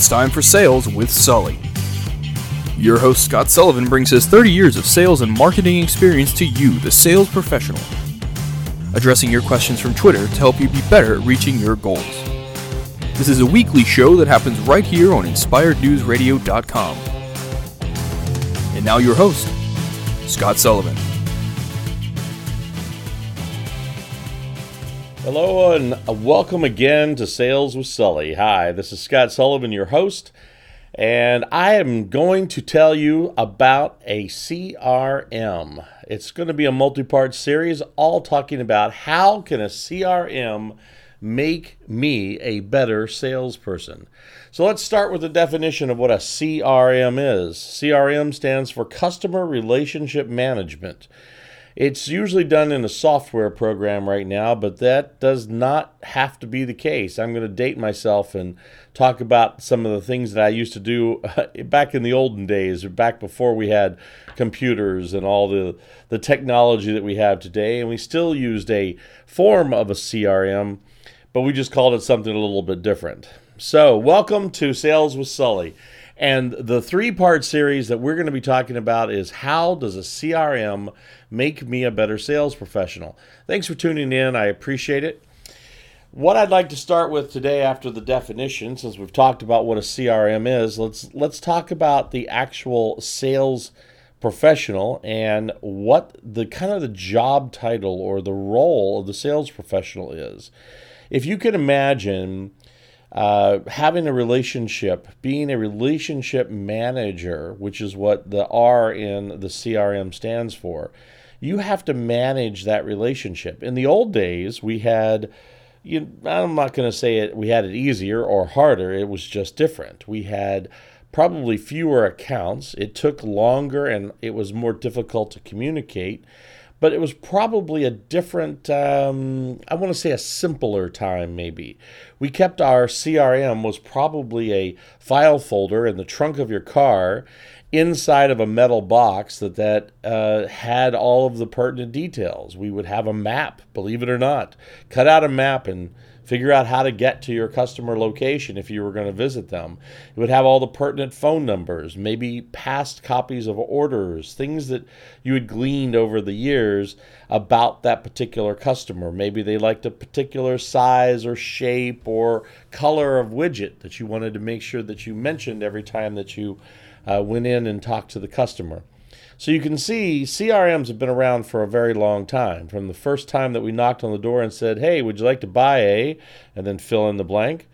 It's time for Sales with Sully. Your host, Scott Sullivan, brings his 30 years of sales and marketing experience to you, the sales professional, addressing your questions from Twitter to help you be better at reaching your goals. This is a weekly show that happens right here on InspiredNewsRadio.com. And now, your host, Scott Sullivan. Hello and welcome again to Sales with Sully. Hi, this is Scott Sullivan, your host, and I am going to tell you about a CRM. It's going to be a multi-part series all talking about how can a CRM make me a better salesperson. So let's start with the definition of what a CRM is. CRM stands for Customer Relationship Management. It's usually done in a software program right now, but that does not have to be the case. I'm going to date myself and talk about some of the things that I used to do uh, back in the olden days, back before we had computers and all the, the technology that we have today. And we still used a form of a CRM, but we just called it something a little bit different. So, welcome to Sales with Sully. And the three part series that we're going to be talking about is how does a CRM make me a better sales professional? Thanks for tuning in. I appreciate it. What I'd like to start with today after the definition, since we've talked about what a CRM is, let's let's talk about the actual sales professional and what the kind of the job title or the role of the sales professional is. If you can imagine uh, having a relationship, being a relationship manager, which is what the R in the CRM stands for, you have to manage that relationship. In the old days, we had, you, I'm not going to say it, we had it easier or harder, it was just different. We had probably fewer accounts, it took longer, and it was more difficult to communicate but it was probably a different um, i want to say a simpler time maybe. We kept our crm was probably a file folder in the trunk of your car inside of a metal box that that uh, had all of the pertinent details. We would have a map believe it or not. Cut out a map and figure out how to get to your customer location if you were going to visit them. It would have all the pertinent phone numbers, maybe past copies of orders, things that you had gleaned over the years about that particular customer. Maybe they liked a particular size or shape or color of widget that you wanted to make sure that you mentioned every time that you uh, went in and talked to the customer. So you can see CRMs have been around for a very long time. From the first time that we knocked on the door and said, "Hey, would you like to buy a?" and then fill in the blank.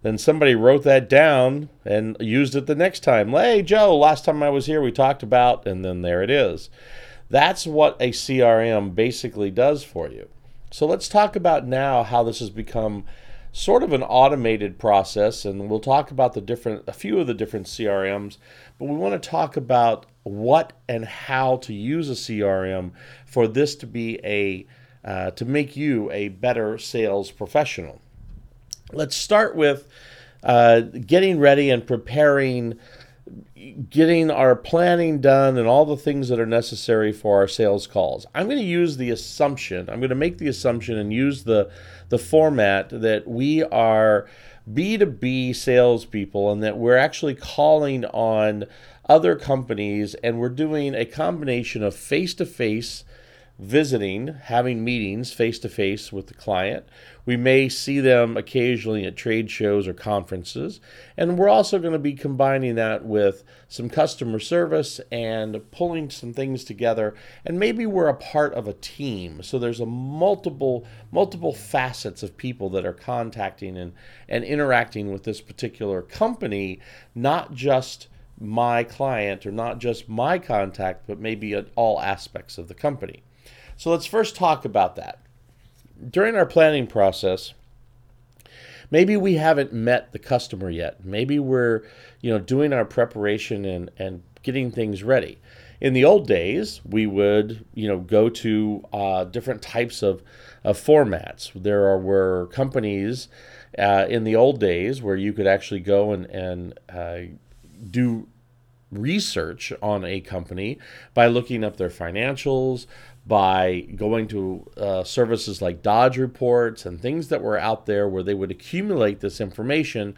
Then somebody wrote that down and used it the next time. Hey, Joe, last time I was here we talked about and then there it is. That's what a CRM basically does for you. So let's talk about now how this has become sort of an automated process and we'll talk about the different a few of the different CRMs, but we want to talk about what and how to use a CRM for this to be a uh, to make you a better sales professional. Let's start with uh, getting ready and preparing, getting our planning done, and all the things that are necessary for our sales calls. I'm going to use the assumption. I'm going to make the assumption and use the the format that we are B2B salespeople and that we're actually calling on other companies and we're doing a combination of face to face visiting, having meetings face to face with the client. We may see them occasionally at trade shows or conferences. And we're also going to be combining that with some customer service and pulling some things together. And maybe we're a part of a team. So there's a multiple multiple facets of people that are contacting and, and interacting with this particular company, not just my client or not just my contact, but maybe at all aspects of the company. So let's first talk about that. During our planning process, maybe we haven't met the customer yet. Maybe we're, you know, doing our preparation and, and getting things ready. In the old days, we would, you know, go to uh, different types of, of formats. There are, were companies uh, in the old days where you could actually go and, and uh, do research on a company by looking up their financials, by going to uh, services like Dodge Reports and things that were out there where they would accumulate this information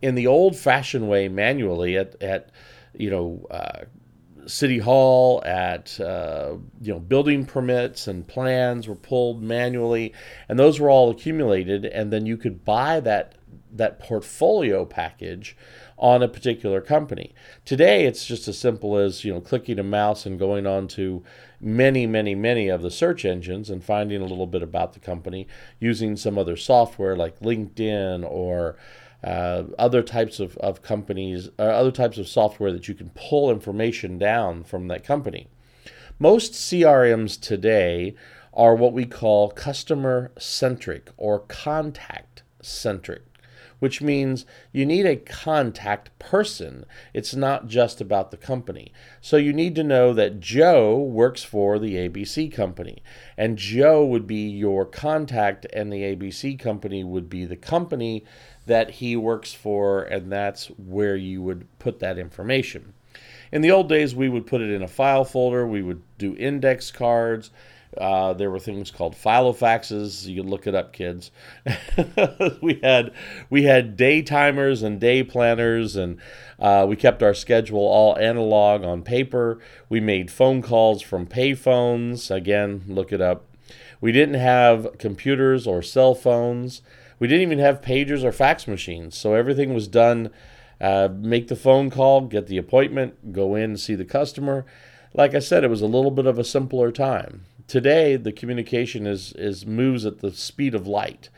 in the old-fashioned way, manually at at you know. Uh, city hall at uh, you know building permits and plans were pulled manually and those were all accumulated and then you could buy that that portfolio package on a particular company. Today, it's just as simple as you know clicking a mouse and going on to many, many, many of the search engines and finding a little bit about the company using some other software like LinkedIn or uh, other types of, of companies, or uh, other types of software that you can pull information down from that company. Most CRMs today are what we call customer centric or contact centric which means you need a contact person. It's not just about the company. So you need to know that Joe works for the ABC company, and Joe would be your contact, and the ABC company would be the company that he works for, and that's where you would put that information. In the old days, we would put it in a file folder, we would do index cards uh, there were things called filofaxes. You can look it up, kids. we had we had day timers and day planners, and uh, we kept our schedule all analog on paper. We made phone calls from payphones. Again, look it up. We didn't have computers or cell phones. We didn't even have pagers or fax machines. So everything was done. Uh, make the phone call, get the appointment, go in see the customer. Like I said, it was a little bit of a simpler time today the communication is is moves at the speed of light.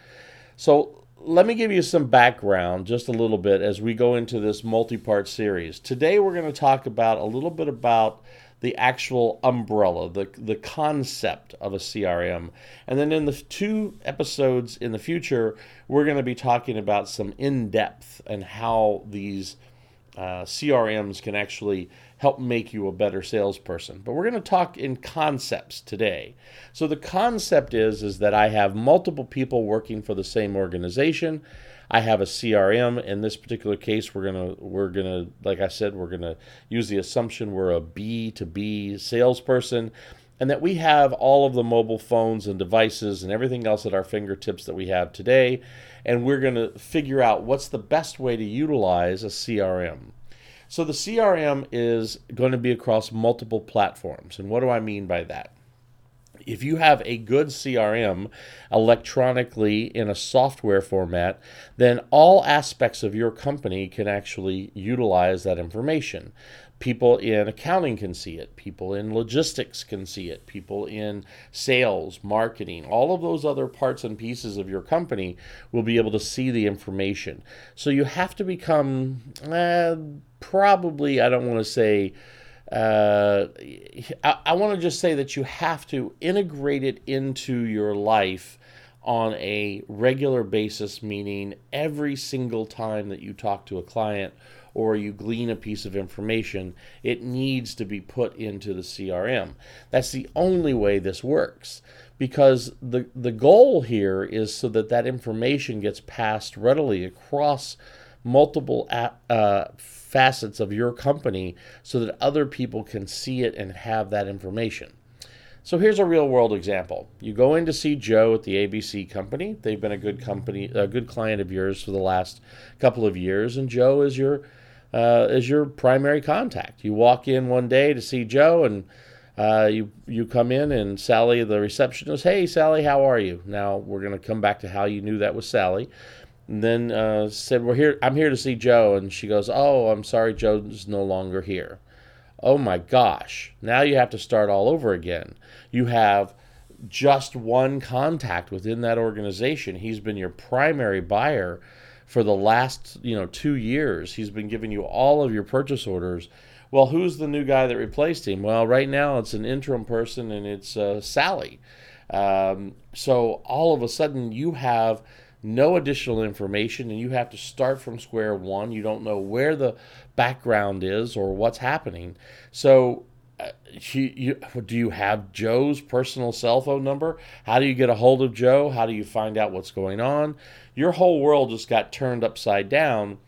So let me give you some background just a little bit as we go into this multi-part series. Today we're going to talk about a little bit about the actual umbrella, the the concept of a CRM. And then in the two episodes in the future, we're going to be talking about some in-depth and how these uh, CRMs can actually help make you a better salesperson. But we're going to talk in concepts today. So the concept is is that I have multiple people working for the same organization. I have a CRM. In this particular case, we're gonna we're gonna like I said, we're gonna use the assumption we're a B to B salesperson, and that we have all of the mobile phones and devices and everything else at our fingertips that we have today, and we're gonna figure out what's the best way to utilize a CRM. So the CRM is going to be across multiple platforms. And what do I mean by that? If you have a good CRM electronically in a software format, then all aspects of your company can actually utilize that information. People in accounting can see it, people in logistics can see it, people in sales, marketing, all of those other parts and pieces of your company will be able to see the information. So you have to become uh, probably, I don't want to say, uh, I, I want to just say that you have to integrate it into your life on a regular basis, meaning every single time that you talk to a client or you glean a piece of information, it needs to be put into the CRM. That's the only way this works because the, the goal here is so that that information gets passed readily across multiple uh, facets of your company so that other people can see it and have that information. So here's a real world example. You go in to see Joe at the ABC company. They've been a good company, a good client of yours for the last couple of years, and Joe is your uh, is your primary contact. You walk in one day to see Joe, and uh, you you come in, and Sally, the receptionist, hey Sally, how are you? Now we're going to come back to how you knew that was Sally. And then uh, said, "We're here. I'm here to see Joe." And she goes, "Oh, I'm sorry, Joe's no longer here." Oh my gosh! Now you have to start all over again. You have just one contact within that organization. He's been your primary buyer for the last you know two years. He's been giving you all of your purchase orders. Well, who's the new guy that replaced him? Well, right now it's an interim person, and it's uh, Sally. Um, so all of a sudden you have no additional information and you have to start from square one. You don't know where the background is or what's happening. So, uh, you, you, do you have Joe's personal cell phone number? How do you get a hold of Joe? How do you find out what's going on? Your whole world just got turned upside down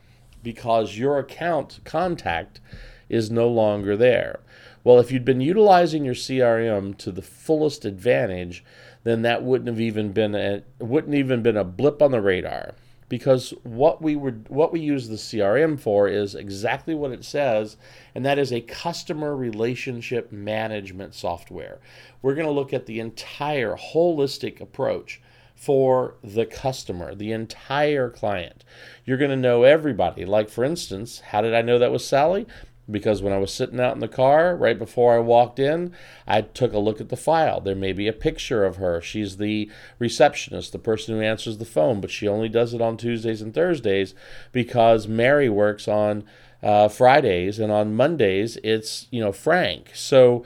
because your account contact is no longer there. Well, if you'd been utilizing your CRM to the fullest advantage, then that wouldn't have even been a wouldn't even been a blip on the radar. because what we would what we use the CRM for is exactly what it says and that is a customer relationship management software. We're going to look at the entire holistic approach for the customer, the entire client. You're going to know everybody. Like, for instance, how did I know that was Sally? Because when I was sitting out in the car right before I walked in, I took a look at the file. There may be a picture of her. She's the receptionist, the person who answers the phone, but she only does it on Tuesdays and Thursdays because Mary works on uh, Fridays and on Mondays it's you know Frank. So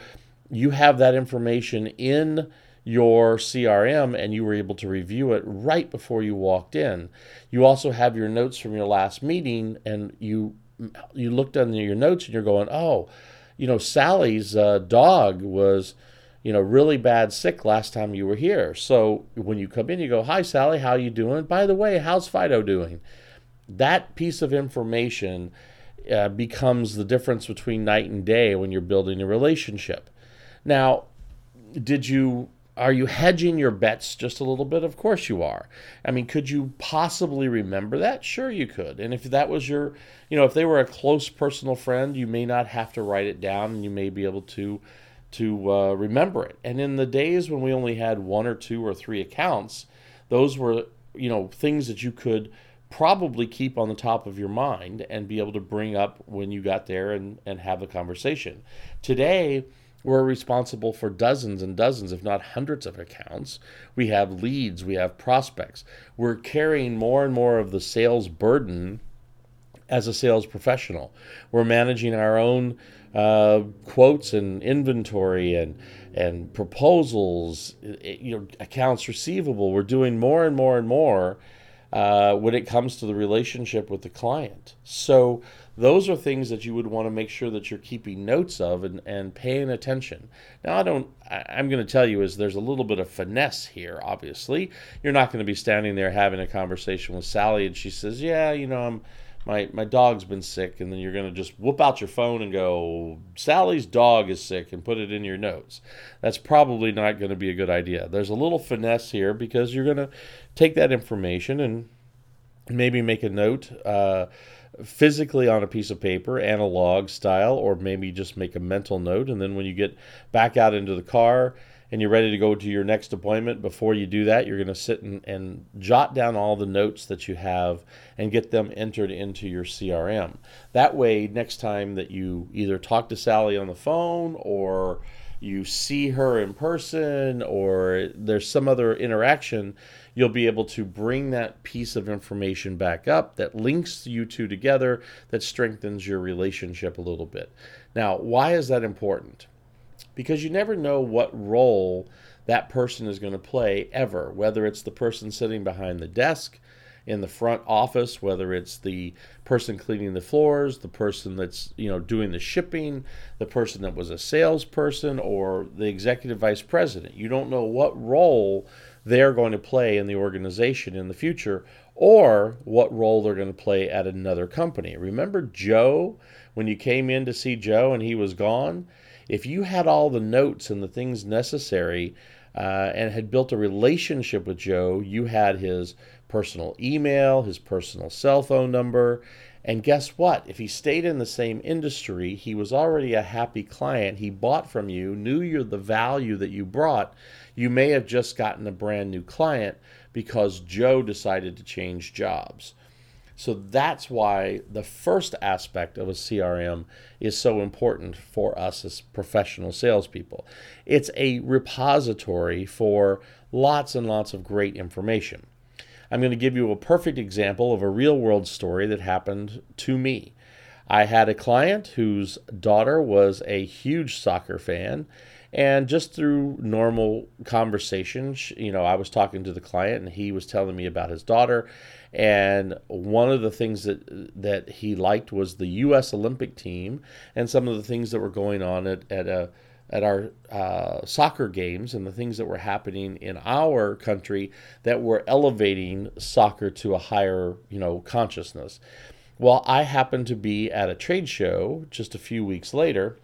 you have that information in your CRM and you were able to review it right before you walked in. You also have your notes from your last meeting and you you looked under your notes and you're going, "Oh, you know, Sally's uh, dog was, you know, really bad sick last time you were here." So when you come in, you go, "Hi Sally, how you doing? By the way, how's Fido doing?" That piece of information uh, becomes the difference between night and day when you're building a relationship. Now, did you are you hedging your bets just a little bit? Of course you are. I mean, could you possibly remember that? Sure, you could. And if that was your, you know, if they were a close personal friend, you may not have to write it down, and you may be able to to uh, remember it. And in the days when we only had one or two or three accounts, those were, you know, things that you could probably keep on the top of your mind and be able to bring up when you got there and, and have a conversation. Today, we're responsible for dozens and dozens, if not hundreds of accounts. We have leads, we have prospects. We're carrying more and more of the sales burden as a sales professional. We're managing our own uh, quotes and inventory and and proposals, you know, accounts receivable. We're doing more and more and more uh, when it comes to the relationship with the client. So those are things that you would want to make sure that you're keeping notes of and, and paying attention. Now, I don't, I, I'm going to tell you is there's a little bit of finesse here, obviously. You're not going to be standing there having a conversation with Sally and she says, yeah, you know, I'm, my, my dog's been sick, and then you're going to just whoop out your phone and go, Sally's dog is sick, and put it in your notes. That's probably not going to be a good idea. There's a little finesse here because you're going to take that information and maybe make a note. Uh, physically on a piece of paper, analog style, or maybe just make a mental note. And then when you get back out into the car and you're ready to go to your next appointment, before you do that, you're going to sit and, and jot down all the notes that you have and get them entered into your CRM. That way, next time that you either talk to Sally on the phone or you see her in person or there's some other interaction, you'll be able to bring that piece of information back up that links you two together, that strengthens your relationship a little bit. Now, why is that important? Because you never know what role that person is going to play ever, whether it's the person sitting behind the desk in the front office, whether it's the person cleaning the floors, the person that's you know doing the shipping, the person that was a salesperson, or the executive vice president. You don't know what role they're going to play in the organization in the future or what role they're going to play at another company. Remember Joe when you came in to see Joe and he was gone? If you had all the notes and the things necessary uh, and had built a relationship with Joe, you had his personal email, his personal cell phone number. And guess what? If he stayed in the same industry, he was already a happy client. He bought from you, knew you're the value that you brought you may have just gotten a brand new client because Joe decided to change jobs. So that's why the first aspect of a CRM is so important for us as professional salespeople. It's a repository for lots and lots of great information. I'm going to give you a perfect example of a real world story that happened to me. I had a client whose daughter was a huge soccer fan and just through normal conversation, you know, I was talking to the client and he was telling me about his daughter. And one of the things that that he liked was the U.S. Olympic team and some of the things that were going on at, at a at our uh, soccer games and the things that were happening in our country that were elevating soccer to a higher, you know, consciousness. Well, I happened to be at a trade show just a few weeks later,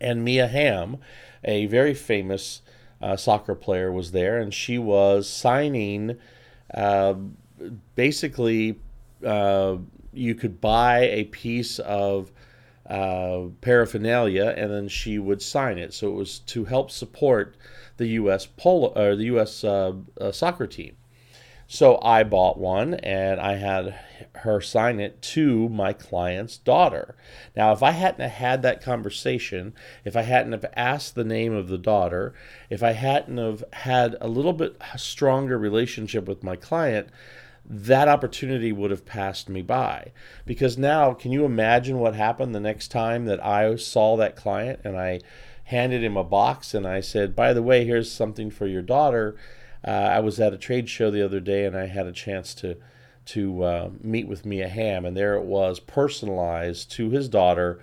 and Mia Hamm, a very famous uh, soccer player, was there, and she was signing uh, basically uh, you could buy a piece of uh, paraphernalia and then she would sign it. So it was to help support the U.S. polo or the U.S. Uh, uh, soccer team. So I bought one and I had her sign it to my client's daughter. Now, if I hadn't had that conversation, if I hadn't have asked the name of the daughter, if I hadn't have had a little bit stronger relationship with my client, that opportunity would have passed me by. Because now, can you imagine what happened the next time that I saw that client and I handed him a box and I said, by the way, here's something for your daughter. Uh, I was at a trade show the other day and I had a chance to to uh, meet with Mia Hamm, and there it was, personalized to his daughter.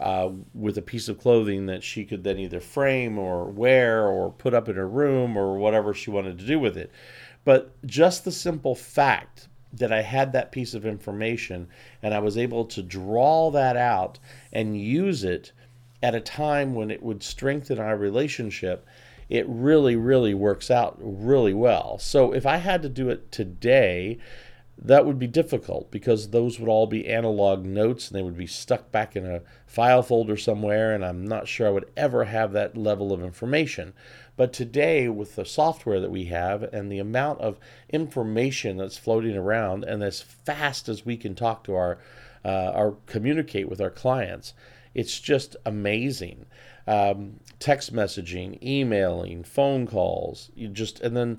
Uh, with a piece of clothing that she could then either frame or wear or put up in her room or whatever she wanted to do with it. But just the simple fact that I had that piece of information and I was able to draw that out and use it at a time when it would strengthen our relationship, it really, really works out really well. So if I had to do it today, that would be difficult because those would all be analog notes and they would be stuck back in a file folder somewhere, and I'm not sure I would ever have that level of information. But today, with the software that we have and the amount of information that's floating around, and as fast as we can talk to our, uh, our communicate with our clients, it's just amazing um, text messaging, emailing, phone calls. You just and then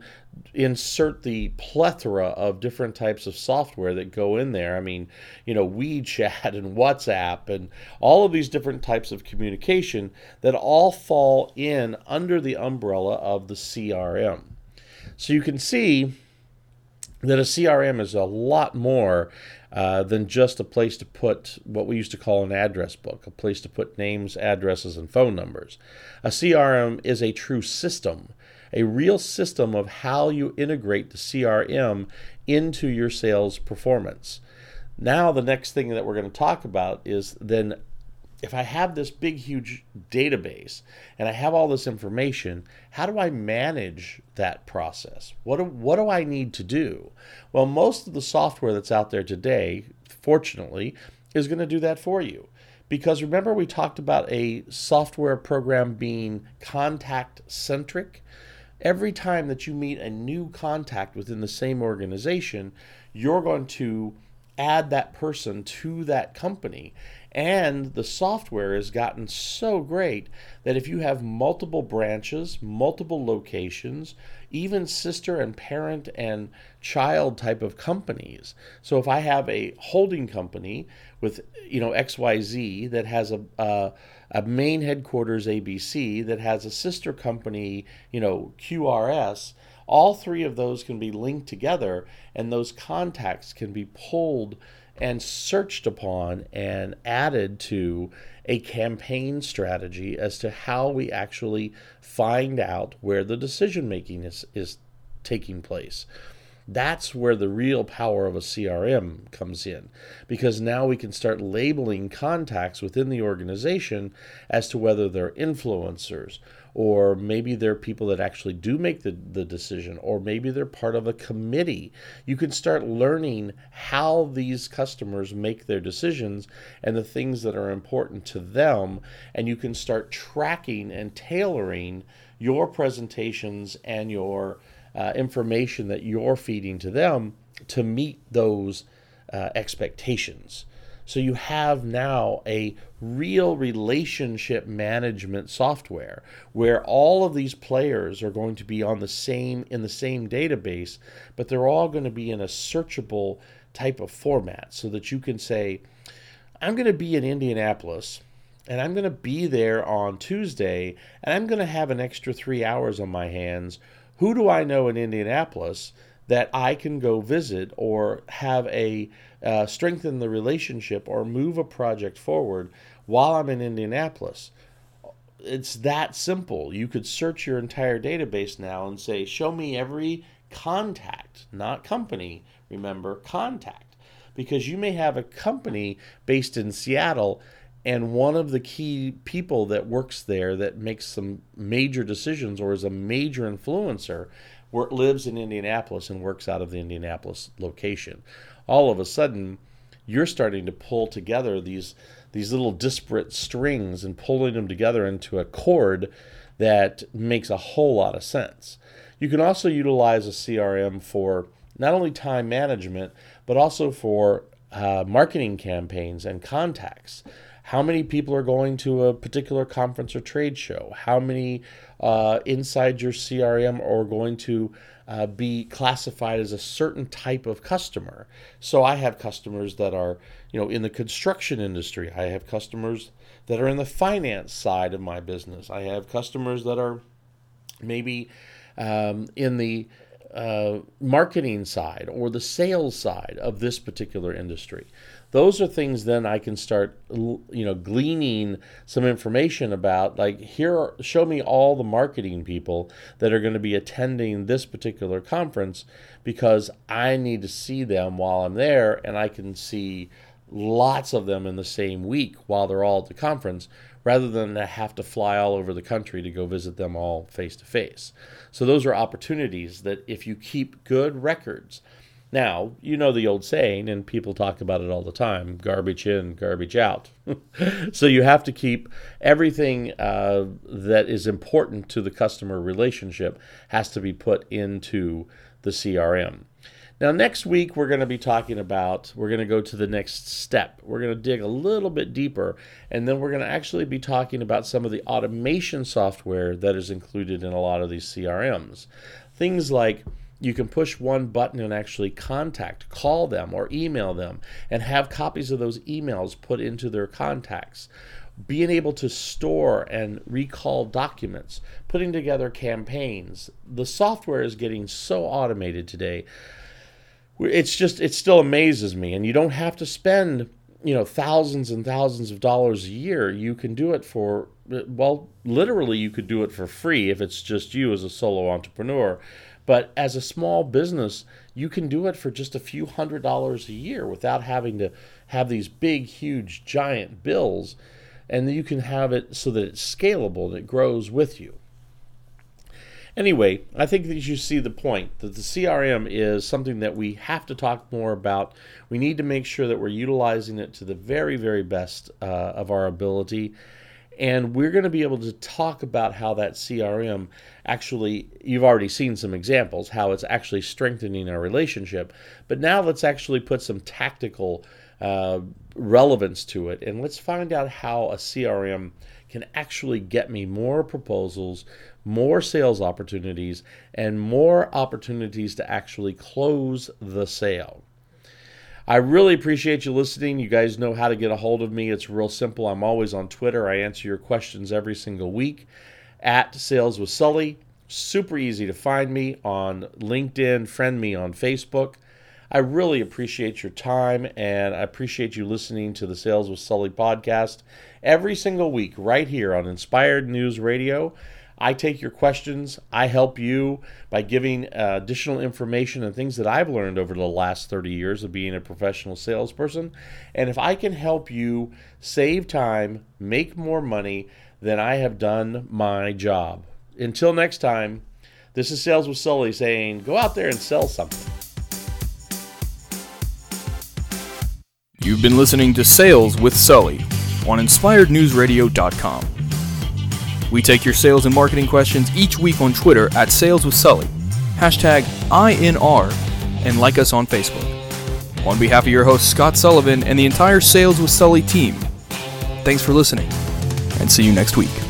insert the plethora of different types of software that go in there. I mean, you know, WeChat and WhatsApp and all of these different types of communication that all fall in under the umbrella of the CRM. So you can see that a CRM is a lot more uh, than just a place to put what we used to call an address book, a place to put names, addresses, and phone numbers. A CRM is a true system, a real system of how you integrate the CRM into your sales performance. Now, the next thing that we're going to talk about is then if I have this big, huge database and I have all this information, how do I manage that process? What do, what do I need to do? Well, most of the software that's out there today, fortunately, is going to do that for you. Because remember, we talked about a software program being contact centric. Every time that you meet a new contact within the same organization, you're going to add that person to that company and the software has gotten so great that if you have multiple branches, multiple locations, even sister and parent and child type of companies. So if I have a holding company with you know XYZ that has a, a a main headquarters ABC that has a sister company, you know, QRS, all three of those can be linked together and those contacts can be pulled and searched upon and added to a campaign strategy as to how we actually find out where the decision making is, is taking place. That's where the real power of a CRM comes in because now we can start labeling contacts within the organization as to whether they're influencers or maybe they're people that actually do make the, the decision, or maybe they're part of a committee. You can start learning how these customers make their decisions and the things that are important to them, and you can start tracking and tailoring your presentations and your uh, information that you're feeding to them to meet those uh, expectations. So you have now a real relationship management software where all of these players are going to be on the same in the same database, but they're all going to be in a searchable type of format so that you can say, I'm going to be in Indianapolis and I'm going to be there on Tuesday and I'm going to have an extra three hours on my hands. Who do I know in Indianapolis that I can go visit or have a uh, strengthen the relationship or move a project forward while I'm in Indianapolis. It's that simple. You could search your entire database now and say, show me every contact, not company, remember, contact. Because you may have a company based in Seattle and one of the key people that works there that makes some major decisions or is a major influencer lives in Indianapolis and works out of the Indianapolis location. All of a sudden, you're starting to pull together these these little disparate strings and pulling them together into a chord that makes a whole lot of sense. You can also utilize a CRM for not only time management, but also for uh, marketing campaigns and contacts. How many people are going to a particular conference or trade show? How many uh, inside your CRM are going to uh, be classified as a certain type of customer? So I have customers that are, you know, in the construction industry. I have customers that are in the finance side of my business. I have customers that are maybe um, in the uh, marketing side or the sales side of this particular industry. Those are things then I can start, you know, gleaning some information about. Like here, show me all the marketing people that are going to be attending this particular conference because I need to see them while I'm there, and I can see lots of them in the same week while they're all at the conference rather than have to fly all over the country to go visit them all face to face. So those are opportunities that if you keep good records. Now, you know the old saying, and people talk about it all the time garbage in, garbage out. so you have to keep everything uh, that is important to the customer relationship has to be put into the CRM. Now, next week, we're going to be talking about, we're going to go to the next step. We're going to dig a little bit deeper, and then we're going to actually be talking about some of the automation software that is included in a lot of these CRMs. Things like you can push one button and actually contact, call them, or email them, and have copies of those emails put into their contacts. Being able to store and recall documents, putting together campaigns. The software is getting so automated today. It's just it still amazes me and you don't have to spend you know thousands and thousands of dollars a year. You can do it for well literally you could do it for free if it's just you as a solo entrepreneur but as a small business you can do it for just a few hundred dollars a year without having to have these big huge giant bills and you can have it so that it's scalable and it grows with you Anyway, I think that you see the point that the CRM is something that we have to talk more about. We need to make sure that we're utilizing it to the very, very best uh, of our ability. And we're going to be able to talk about how that CRM actually, you've already seen some examples, how it's actually strengthening our relationship. But now let's actually put some tactical uh, relevance to it. And let's find out how a CRM can actually get me more proposals, more sales opportunities, and more opportunities to actually close the sale. I really appreciate you listening. You guys know how to get a hold of me. It's real simple. I'm always on Twitter. I answer your questions every single week at Sales with Sully. Super easy to find me on LinkedIn, friend me on Facebook. I really appreciate your time and I appreciate you listening to the Sales with Sully podcast every single week right here on Inspired News Radio. I take your questions. I help you by giving uh, additional information and things that I've learned over the last 30 years of being a professional salesperson. And if I can help you save time, make more money, then I have done my job. Until next time, this is Sales with Sully saying go out there and sell something. You've been listening to Sales with Sully on InspiredNewsRadio.com. We take your sales and marketing questions each week on Twitter at Sales with Sully, hashtag INR, and like us on Facebook. On behalf of your host Scott Sullivan and the entire Sales with Sully team, thanks for listening, and see you next week.